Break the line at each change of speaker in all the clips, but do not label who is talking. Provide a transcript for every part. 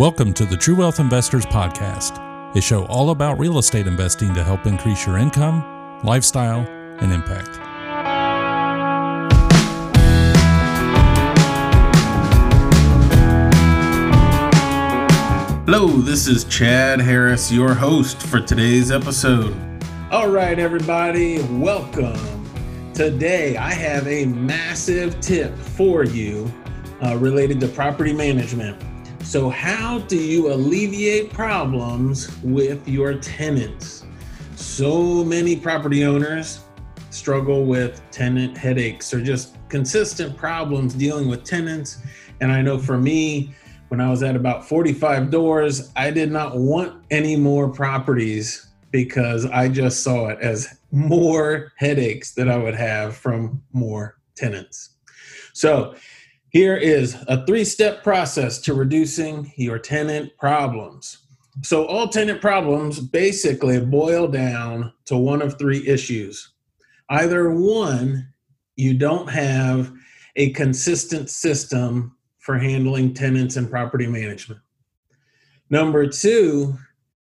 Welcome to the True Wealth Investors Podcast, a show all about real estate investing to help increase your income, lifestyle, and impact.
Hello, this is Chad Harris, your host for today's episode.
All right, everybody, welcome. Today, I have a massive tip for you uh, related to property management. So, how do you alleviate problems with your tenants? So many property owners struggle with tenant headaches or just consistent problems dealing with tenants. And I know for me, when I was at about 45 doors, I did not want any more properties because I just saw it as more headaches that I would have from more tenants. So, here is a three step process to reducing your tenant problems. So, all tenant problems basically boil down to one of three issues. Either one, you don't have a consistent system for handling tenants and property management. Number two,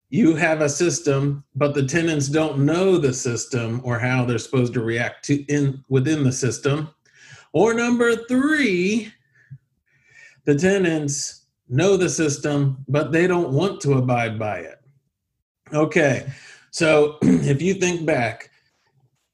you have a system, but the tenants don't know the system or how they're supposed to react to in within the system. Or number three, the tenants know the system, but they don't want to abide by it. Okay, so if you think back,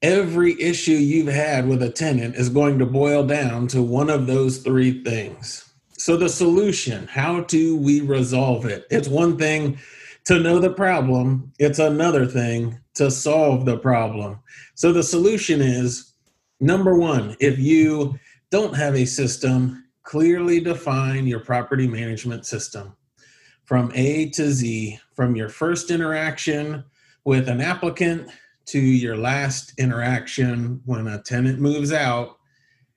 every issue you've had with a tenant is going to boil down to one of those three things. So, the solution how do we resolve it? It's one thing to know the problem, it's another thing to solve the problem. So, the solution is number one, if you don't have a system, clearly define your property management system from A to Z, from your first interaction with an applicant to your last interaction when a tenant moves out.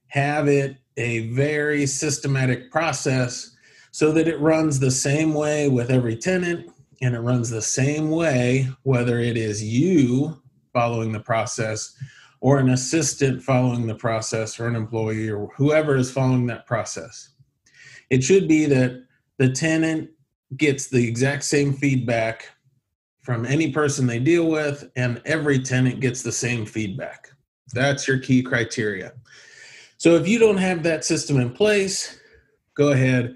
Have it a very systematic process so that it runs the same way with every tenant and it runs the same way whether it is you following the process or an assistant following the process or an employee or whoever is following that process. It should be that the tenant gets the exact same feedback from any person they deal with, and every tenant gets the same feedback. That's your key criteria. So if you don't have that system in place, go ahead,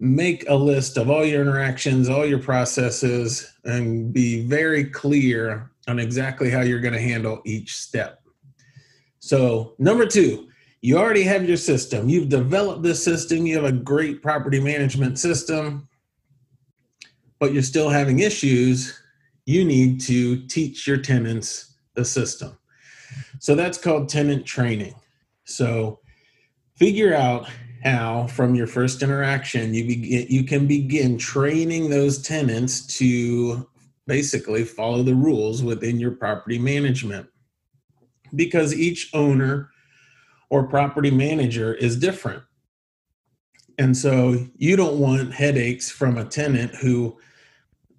make a list of all your interactions, all your processes, and be very clear on exactly how you're going to handle each step. So, number two, you already have your system. You've developed this system. You have a great property management system, but you're still having issues. You need to teach your tenants the system. So, that's called tenant training. So, figure out how from your first interaction you begin you can begin training those tenants to basically follow the rules within your property management because each owner or property manager is different. And so you don't want headaches from a tenant who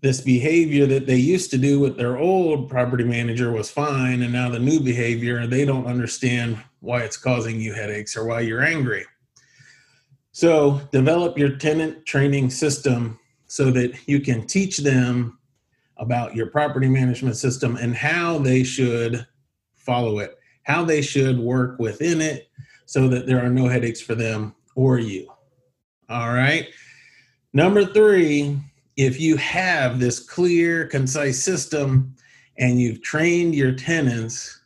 this behavior that they used to do with their old property manager was fine and now the new behavior they don't understand why it's causing you headaches or why you're angry. So develop your tenant training system so that you can teach them about your property management system and how they should follow it, how they should work within it so that there are no headaches for them or you. All right. Number three, if you have this clear, concise system and you've trained your tenants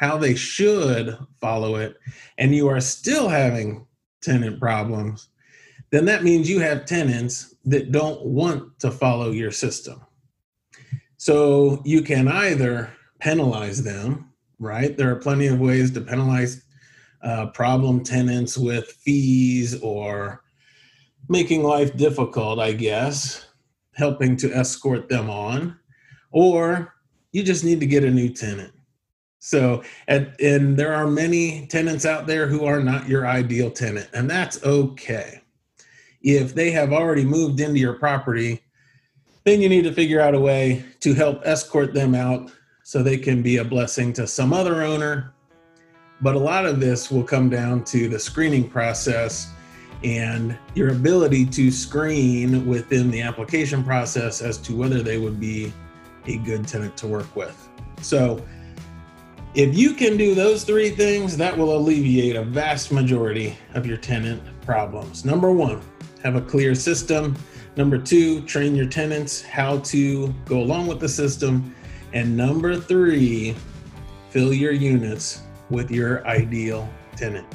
how they should follow it, and you are still having tenant problems, then that means you have tenants that don't want to follow your system. So you can either penalize them right? There are plenty of ways to penalize uh, problem tenants with fees or making life difficult, I guess, helping to escort them on, or you just need to get a new tenant. So, and, and there are many tenants out there who are not your ideal tenant, and that's okay. If they have already moved into your property, then you need to figure out a way to help escort them out so they can be a blessing to some other owner. But a lot of this will come down to the screening process and your ability to screen within the application process as to whether they would be a good tenant to work with. So, if you can do those three things, that will alleviate a vast majority of your tenant problems. Number one, have a clear system. Number two, train your tenants how to go along with the system. And number three, fill your units with your ideal tenant.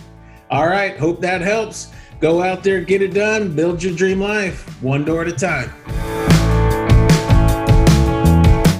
All right, hope that helps. Go out there, get it done, build your dream life one door at a time.